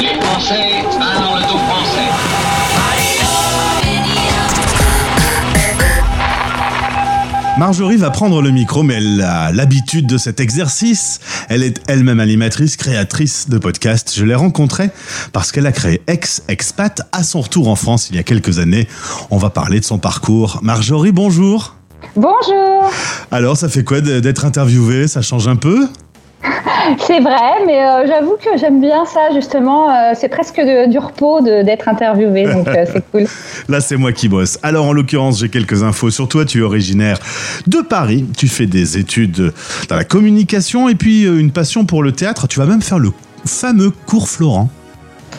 Les Français parlent le dos français. Marjorie va prendre le micro, mais elle a l'habitude de cet exercice. Elle est elle-même animatrice, créatrice de podcasts. Je l'ai rencontrée parce qu'elle a créé Ex-Expat à son retour en France il y a quelques années. On va parler de son parcours. Marjorie, bonjour. Bonjour. Alors, ça fait quoi d'être interviewée? Ça change un peu? C'est vrai, mais euh, j'avoue que j'aime bien ça, justement. Euh, c'est presque de- du repos d'être interviewé, donc euh, c'est cool. Là, c'est moi qui bosse. Alors, en l'occurrence, j'ai quelques infos sur toi. Tu es originaire de Paris. Tu fais des études dans la communication et puis une passion pour le théâtre. Tu vas même faire le fameux cours Florent.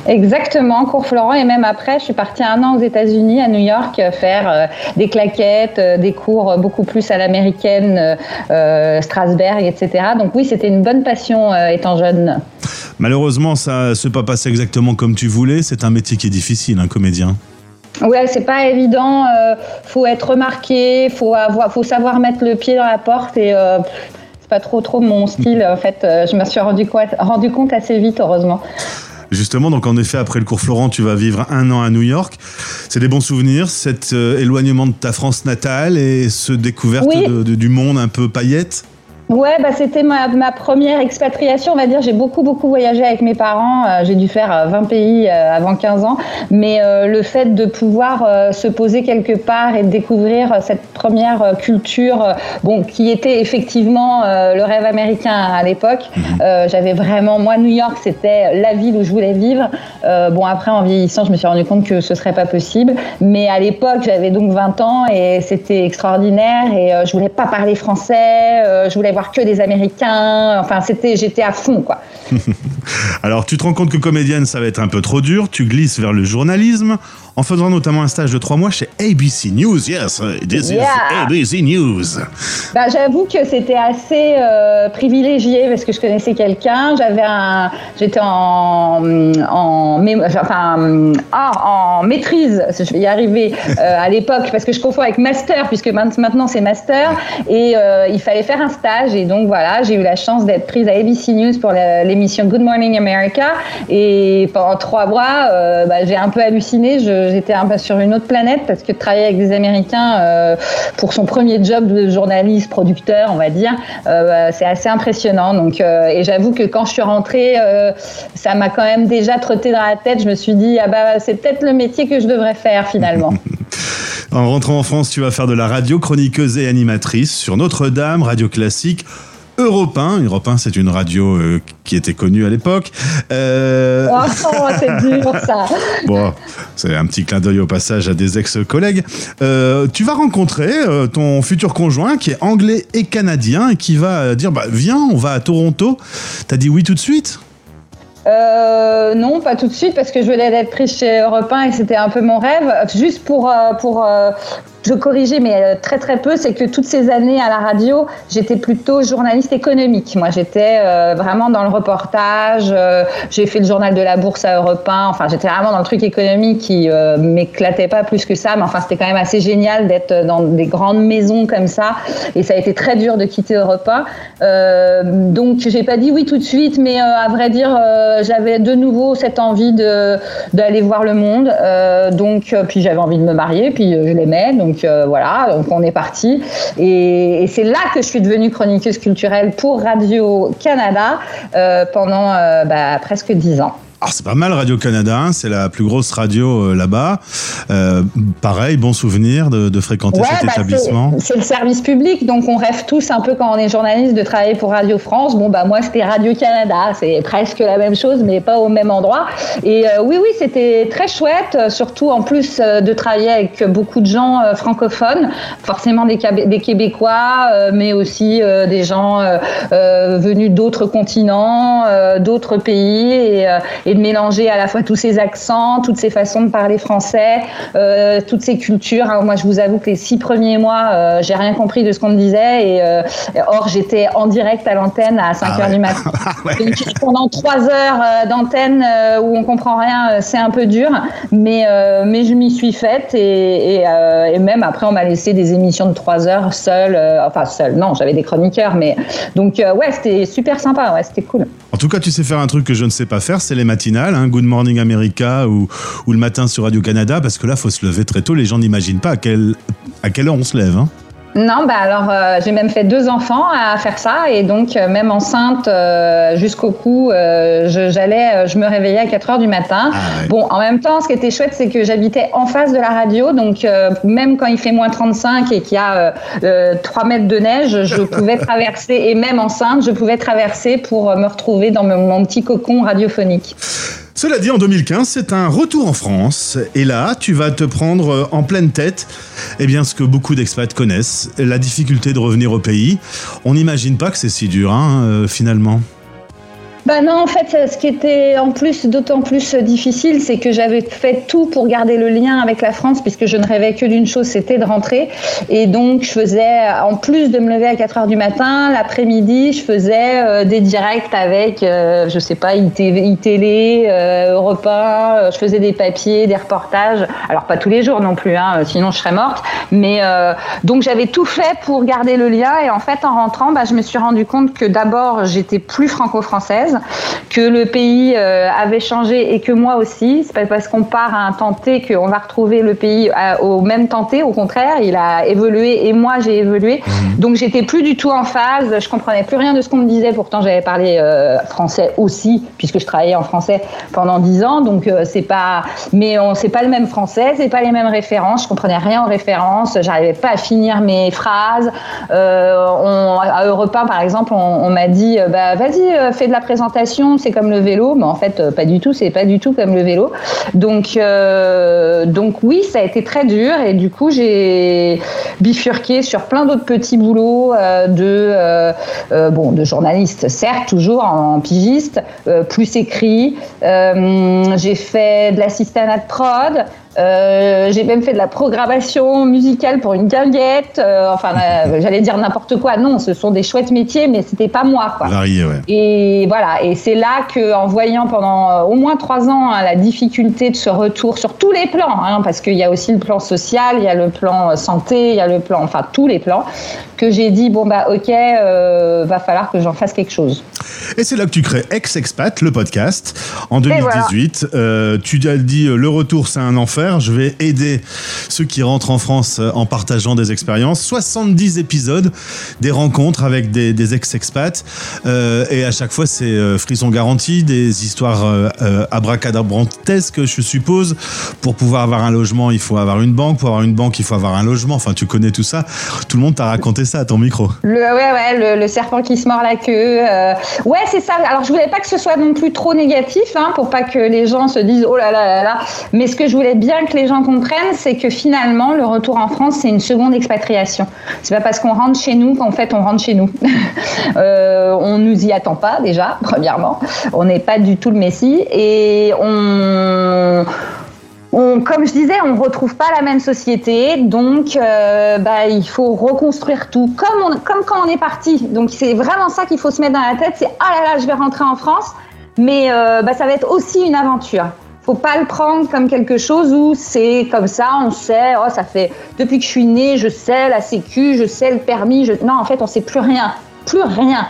Exactement, cours Florent. Et même après, je suis partie un an aux États-Unis, à New York, euh, faire euh, des claquettes, euh, des cours beaucoup plus à l'américaine, euh, Strasberg, etc. Donc oui, c'était une bonne passion étant jeune. Malheureusement, ça ne s'est pas passé exactement comme tu voulais. C'est un métier qui est difficile, un comédien. Ouais, c'est pas évident. faut être remarqué, faut avoir, faut savoir mettre le pied dans la porte et c'est pas trop trop mon style. En fait, je me suis rendu, rendu compte assez vite, heureusement. Justement, donc en effet, après le cours Florent, tu vas vivre un an à New York. C'est des bons souvenirs, cet euh, éloignement de ta France natale et ce découverte Oui. de- de- du monde un peu paillette? Ouais, bah c'était ma, ma première expatriation, on va dire. J'ai beaucoup, beaucoup voyagé avec mes parents. Euh, j'ai dû faire euh, 20 pays euh, avant 15 ans. Mais euh, le fait de pouvoir euh, se poser quelque part et de découvrir euh, cette première euh, culture, euh, bon, qui était effectivement euh, le rêve américain à l'époque, euh, j'avais vraiment, moi, New York, c'était la ville où je voulais vivre. Euh, bon, après, en vieillissant, je me suis rendu compte que ce serait pas possible. Mais à l'époque, j'avais donc 20 ans et c'était extraordinaire. Et euh, je voulais pas parler français. euh, je voulais que des Américains. Enfin, c'était, j'étais à fond, quoi. Alors, tu te rends compte que comédienne, ça va être un peu trop dur. Tu glisses vers le journalisme en faisant notamment un stage de trois mois chez ABC News. Yes, this Yeah. is ABC News. Bah, j'avoue que c'était assez euh, privilégié parce que je connaissais quelqu'un. J'avais un, j'étais en, en, enfin, ah, en maîtrise, je vais y arriver euh, à l'époque parce que je confonds avec master puisque main- maintenant c'est master et euh, il fallait faire un stage et donc voilà, j'ai eu la chance d'être prise à ABC News pour l'émission Good Morning America et pendant trois mois, bah, j'ai un peu halluciné. Je- J'étais un peu sur une autre planète parce que travailler avec des Américains euh, pour son premier job de journaliste, producteur, on va dire, euh, bah, c'est assez impressionnant. Donc, euh, et j'avoue que quand je suis rentrée, ça m'a quand même déjà trotté dans la tête. Je me suis dit, ah bah, c'est peut-être le métier que je devrais faire finalement. En rentrant en France, tu vas faire de la radio, chroniqueuse et animatrice sur Notre-Dame, radio classique. Europe 1, Europe 1 c'est une radio euh, qui était connue à l'époque. Euh, oh, c'est dur ça. Bon, c'est un petit clin d'œil au passage à des ex-collègues. Euh, tu vas rencontrer euh, ton futur conjoint qui est anglais et canadien et qui va dire bah, Viens, on va à Toronto. T'as dit oui tout de suite? Euh, non, pas tout de suite parce que je venais d'être prise chez Europe 1 et c'était un peu mon rêve. Juste pour, pour je corrigeais, mais euh, très très peu, c'est que toutes ces années à la radio, j'étais plutôt journaliste économique. Moi, j'étais euh, vraiment dans le reportage. euh, j'ai fait le journal de la bourse à Europe 1. Enfin, j'étais vraiment dans le truc économique qui euh, m'éclatait pas plus que ça. Mais enfin, c'était quand même assez génial d'être dans des grandes maisons comme ça. Et ça a été très dur de quitter Europe 1. Euh, donc, j'ai pas dit oui tout de suite, mais à vrai dire, j'avais de nouveau cette envie d'aller voir le monde. Donc, puis j'avais envie de me marier, puis je l'aimais. Euh, voilà, donc on est parti. Et, et c'est là que je suis devenue chroniqueuse culturelle pour Radio Canada euh, pendant euh, bah, presque dix ans. Alors c'est pas mal Radio-Canada, hein, c'est la plus grosse radio euh, là-bas. Euh, pareil, bon souvenir de, de fréquenter cet bah, établissement. c'est- le service public, donc on rêve tous un peu quand on est journaliste de travailler pour Radio France. Bon, bah moi c'était Radio Canada, c'est presque la même chose, mais pas au même endroit. Et euh, oui, oui, c'était très chouette, surtout en plus de travailler avec beaucoup de gens francophones, forcément des, Québécois, mais aussi des gens venus d'autres continents, d'autres pays, et, et de mélanger à la fois tous ces accents, toutes ces façons de parler français, euh, toutes ces cultures. Alors moi, je vous avoue que les six premiers mois, euh, j'ai rien compris de ce qu'on me disait. Et euh, or, j'étais en direct à l'antenne à 5 Ah ouais. du matin. Ah ouais. Donc, pendant trois heures euh, d'antenne où on comprend rien, c'est un peu dur, mais mais je m'y suis faite et, et, et même après on m'a laissé des émissions de trois heures seule, enfin seule, non, j'avais des chroniqueurs, mais donc ouais, c'était super sympa, ouais, c'était cool. En tout cas, tu sais faire un truc que je ne sais pas faire, c'est les matins hein, Good Morning America ou, le matin sur Radio Canada, parce que là, faut se lever très tôt. Les gens n'imaginent pas à quelle, à quelle heure on se lève. Hein. Non, bah alors euh, j'ai même fait deux enfants à faire ça et donc euh, même enceinte euh, jusqu'au cou, j'allais, je, me réveillais à 4 heures du matin. Ah bon, en même temps, ce qui était chouette, c'est que j'habitais en face de la radio, donc même quand il fait moins 35 et qu'il y a 3 mètres de neige, je pouvais traverser et même enceinte, je pouvais traverser pour me retrouver dans mon petit cocon radiophonique. Cela dit, en 2015, c'est un retour en France. Et là, tu vas te prendre en pleine tête eh bien, ce que beaucoup d'expats connaissent, la difficulté de revenir au pays. On n'imagine pas que c'est si dur, hein, euh, finalement. Bah non, en fait, ce qui était en plus d'autant plus difficile, c'est que j'avais fait tout pour garder le lien avec la France, puisque je ne rêvais que d'une chose, c'était de rentrer. Et donc, je faisais, en plus de me lever à 4 heures du matin, l'après-midi, je faisais euh, des directs avec, euh, je sais pas, iTélé, euh, Europe 1, je faisais des papiers, des reportages. Alors, pas tous les jours non plus, hein, sinon je serais morte. Mais donc, j'avais tout fait pour garder le lien. Et en fait, en rentrant, bah, je me suis rendu compte que d'abord, j'étais plus franco-française que le pays euh, avait changé et que moi aussi. C'est pas parce qu'on part à un tenté qu'on va retrouver le pays au même tenté. Au contraire, il a évolué et moi j'ai évolué. Mmh. Donc j'étais plus du tout en phase. Je comprenais plus rien de ce qu'on me disait. Pourtant j'avais parlé euh, français aussi puisque je travaillais en français pendant dix ans. Donc euh, c'est pas, mais on c'est pas le même français, c'est pas les mêmes références. Je comprenais rien en références. J'arrivais pas à finir mes phrases. On, à Europe 1 par exemple, on, on m'a dit bah vas-y fais de la présentation c'est comme le vélo, mais en fait, euh, pas du tout, c'est pas du tout comme le vélo. Donc, euh, donc oui, ça a été très dur et du coup, j'ai bifurqué sur plein d'autres petits boulots euh, de, bon, de journaliste, certes, toujours en, pigiste, plus écrit. j'ai fait de l'assistanat prod. Euh, j'ai même fait de la programmation musicale pour une guinguette. Euh, enfin, euh, j'allais dire n'importe quoi. Non, ce sont des chouettes métiers, mais c'était pas moi. Quoi. ouais. Et voilà. Et c'est là que, en voyant pendant au moins trois ans hein, la difficulté de ce retour sur tous les plans, hein, parce qu'il y a aussi le plan social, il y a le plan santé, il y a le plan, enfin tous les plans, que j'ai dit bon bah ok, va falloir que j'en fasse quelque chose. Et c'est là que tu crées Ex-Expat, le podcast, en 2018. tu as dit le retour, c'est un je vais aider ceux qui rentrent en France euh, en partageant des expériences. 70 épisodes, des rencontres avec des, ex-expats. Euh, et à chaque fois, c'est euh, frisson garanti, des histoires euh, abracadabrantesques, je suppose. Pour pouvoir avoir un logement, il faut avoir une banque. Pour avoir une banque, il faut avoir un logement. Enfin, tu connais tout ça. Tout le monde t'a raconté ça à ton micro. Le, serpent qui se mord la queue. ouais, c'est ça. Alors, je voulais pas que ce soit non plus trop négatif, hein, pour pas que les gens se disent oh là là là là. Mais ce que je voulais bien que les gens comprennent, c'est que finalement, le retour en France, c'est une seconde expatriation. C'est pas parce qu'on rentre chez nous qu'en fait on rentre chez nous. euh, on nous y attend pas déjà, premièrement. On n'est pas du tout le Messie et on on, comme je disais, on ne retrouve pas la même société, donc euh, bah, il faut reconstruire tout, comme, comme quand on est parti. Donc c'est vraiment ça qu'il faut se mettre dans la tête, c'est ah là là, je vais rentrer en France, mais euh, bah, ça va être aussi une aventure pas le prendre comme quelque chose où c'est comme ça, on sait, oh, ça fait depuis que je suis née, je sais la sécu, je sais le permis. Je... Non, en fait, on sait plus rien, plus rien.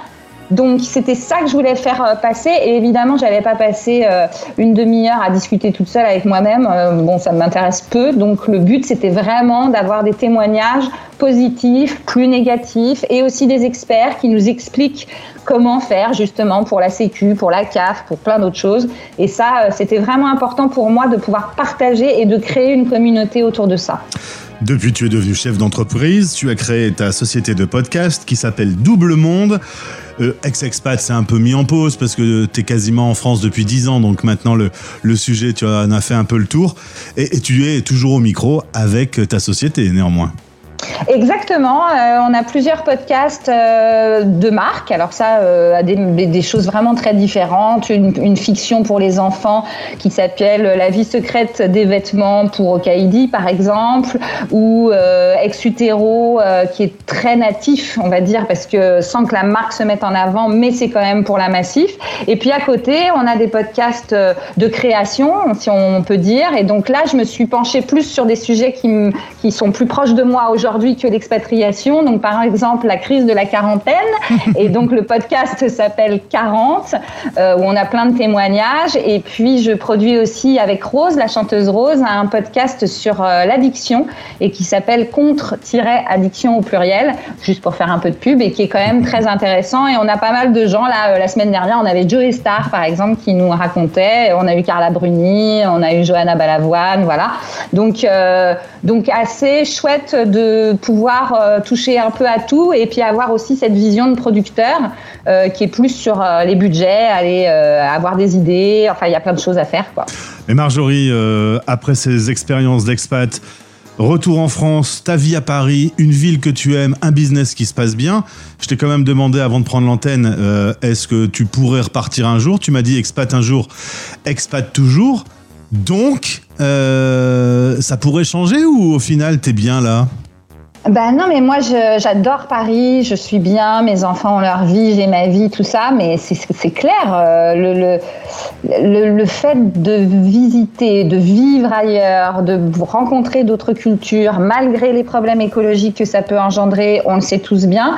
Donc c'était ça que je voulais faire euh, passer et évidemment j'allais pas passer euh, une demi-heure à discuter toute seule avec moi-même. Euh, bon ça m'intéresse peu donc le but c'était vraiment d'avoir des témoignages positifs, plus négatifs et aussi des experts qui nous expliquent comment faire justement pour la sécu, pour la CAF, pour plein d'autres choses. Et ça c'était vraiment important pour moi de pouvoir partager et de créer une communauté autour de ça. Depuis, tu es devenu chef d'entreprise, tu as créé ta société de podcast qui s'appelle Double Monde. Euh, Ex-expat, c'est un peu mis en pause parce que tu quasiment en France depuis 10 ans, donc maintenant le, le sujet, tu en as fait un peu le tour. et tu es toujours au micro avec ta société néanmoins. Exactement. Euh, on a plusieurs podcasts euh, de marque. Alors ça, euh, des, choses vraiment très différentes. Une, fiction pour les enfants qui s'appelle La vie secrète des vêtements pour Okaidi, par exemple, ou euh, Exutero, qui est très natif, on va dire, parce que sans que la marque se mette en avant, mais c'est quand même pour la massif. Et puis à côté, on a des podcasts de création, si on peut dire. Et donc là, je me suis penchée plus sur des sujets qui sont plus proches de moi aujourd'hui aujourd'hui que l'expatriation. Donc, par exemple, la crise de la quarantaine. et donc, le podcast s'appelle 40, euh, où on a plein de témoignages. Et puis, je produis aussi avec Rose, la chanteuse Rose, un podcast sur euh, l'addiction et qui s'appelle Contre-addiction au pluriel, juste pour faire un peu de pub et qui est quand même très intéressant. Et on a pas mal de gens là. Euh, la semaine dernière, on avait Joey Star, par exemple, qui nous racontait. On a eu Carla Bruni, on a eu Johanna Balavoine, voilà. Donc, donc assez chouette de pouvoir euh, toucher un peu à tout et puis avoir aussi cette vision de producteur euh, qui est plus sur euh, les budgets, aller avoir des idées. Enfin, il y a plein de choses à faire, quoi. Mais Marjorie, après ces expériences d'expat, retour en France, ta vie à Paris, une ville que tu aimes, un business qui se passe bien, je t'ai quand même demandé avant de prendre l'antenne, est-ce que tu pourrais repartir un jour? Tu m'as dit expat un jour, expat toujours. Donc, ça pourrait changer ou au final, t'es bien là? Ben non, mais moi j'adore Paris, je suis bien, mes enfants ont leur vie, j'ai ma vie, tout ça, mais c'est clair, euh, le, le, le fait de visiter, de vivre ailleurs, de rencontrer d'autres cultures, malgré les problèmes écologiques que ça peut engendrer, on le sait tous bien,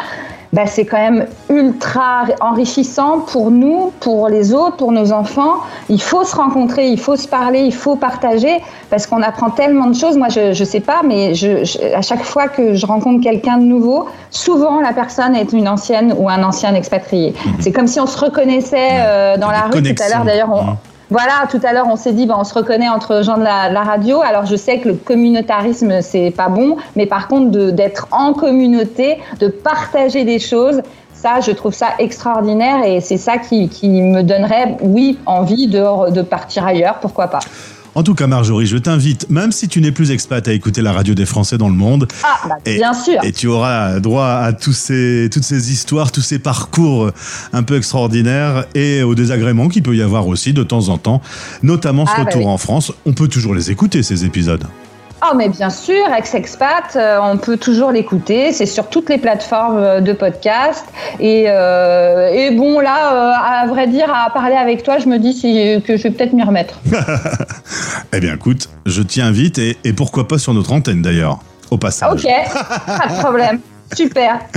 ben c'est quand même ultra enrichissant pour nous, pour les autres, pour nos enfants. Il faut se rencontrer, il faut se parler, il faut partager parce qu'on apprend tellement de choses. Moi, je je sais pas, mais je, je- à chaque fois que je rencontre quelqu'un de nouveau, souvent la personne est une ancienne ou un ancien expatrié. C'est comme si on se reconnaissait euh, dans la rue tout à l'heure. D'ailleurs, on, Mhm. Voilà, tout à l'heure, on s'est dit, ben, on se reconnaît entre gens de la, radio. Alors, je sais que le communautarisme, c'est pas bon, mais par contre, d'être en communauté, de partager des choses, ça, je trouve ça extraordinaire et c'est ça qui, me donnerait, oui, envie de partir ailleurs, pourquoi pas. En tout cas, Marjorie, je t'invite, même si tu n'es plus expat, à écouter la radio des Français dans le monde. Ah, bah, Et- bien sûr. Et tu auras droit à tous ces, toutes ces histoires, tous ces parcours un peu extraordinaires et aux désagréments qu'il peut y avoir aussi de temps en temps, notamment ce Ah, bah retour oui. en France. On peut toujours les écouter, ces épisodes. Oh, mais bien sûr, Ex-Expat, euh, on peut toujours l'écouter. C'est sur toutes les plateformes euh, de podcast. Et, euh, et bon, là, euh, à vrai dire, à parler avec toi, je me dis si- que je vais peut-être m'y remettre. Eh bien, écoute, je t'y invite et, et pourquoi pas sur notre antenne d'ailleurs, au passage. Ok, pas de problème. Super.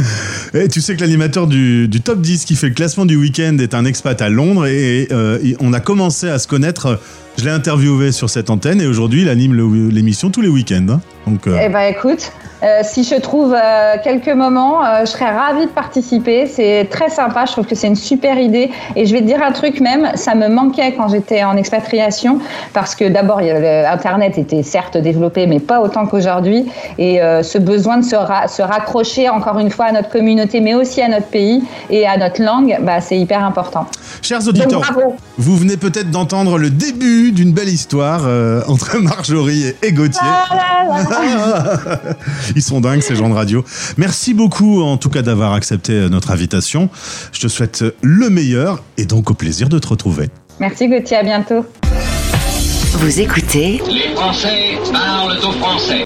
Tu sais que l'animateur du, top 10 qui fait le classement du week-end est un expat à Londres et, euh, on a commencé à se connaître. Je l'ai interviewé sur cette antenne et aujourd'hui il anime l'émission tous les week-ends. Donc, euh, Eh ben, écoute, euh, si je trouve euh, quelques moments, euh, je serais ravie de participer. C'est très sympa. Je trouve que c'est une super idée. Et je vais te dire un truc même, ça me manquait quand j'étais en expatriation parce que d'abord, Internet était certes développé, mais pas autant qu'aujourd'hui. Et ce besoin de se, ra- se raccrocher encore une fois à notre communauté, mais aussi à notre pays et à notre langue, bah, c'est hyper important. chers auditeurs, vous venez peut-être d'entendre le début d'une belle histoire entre Marjorie et, Gauthier. Ah. Ils sont dingues ces gens de radio. Merci beaucoup en tout cas d'avoir accepté euh, notre invitation. Je te souhaite le meilleur et donc au plaisir de te retrouver. Merci Gauthier, à bientôt. Vous écoutez Les Français parlent au français.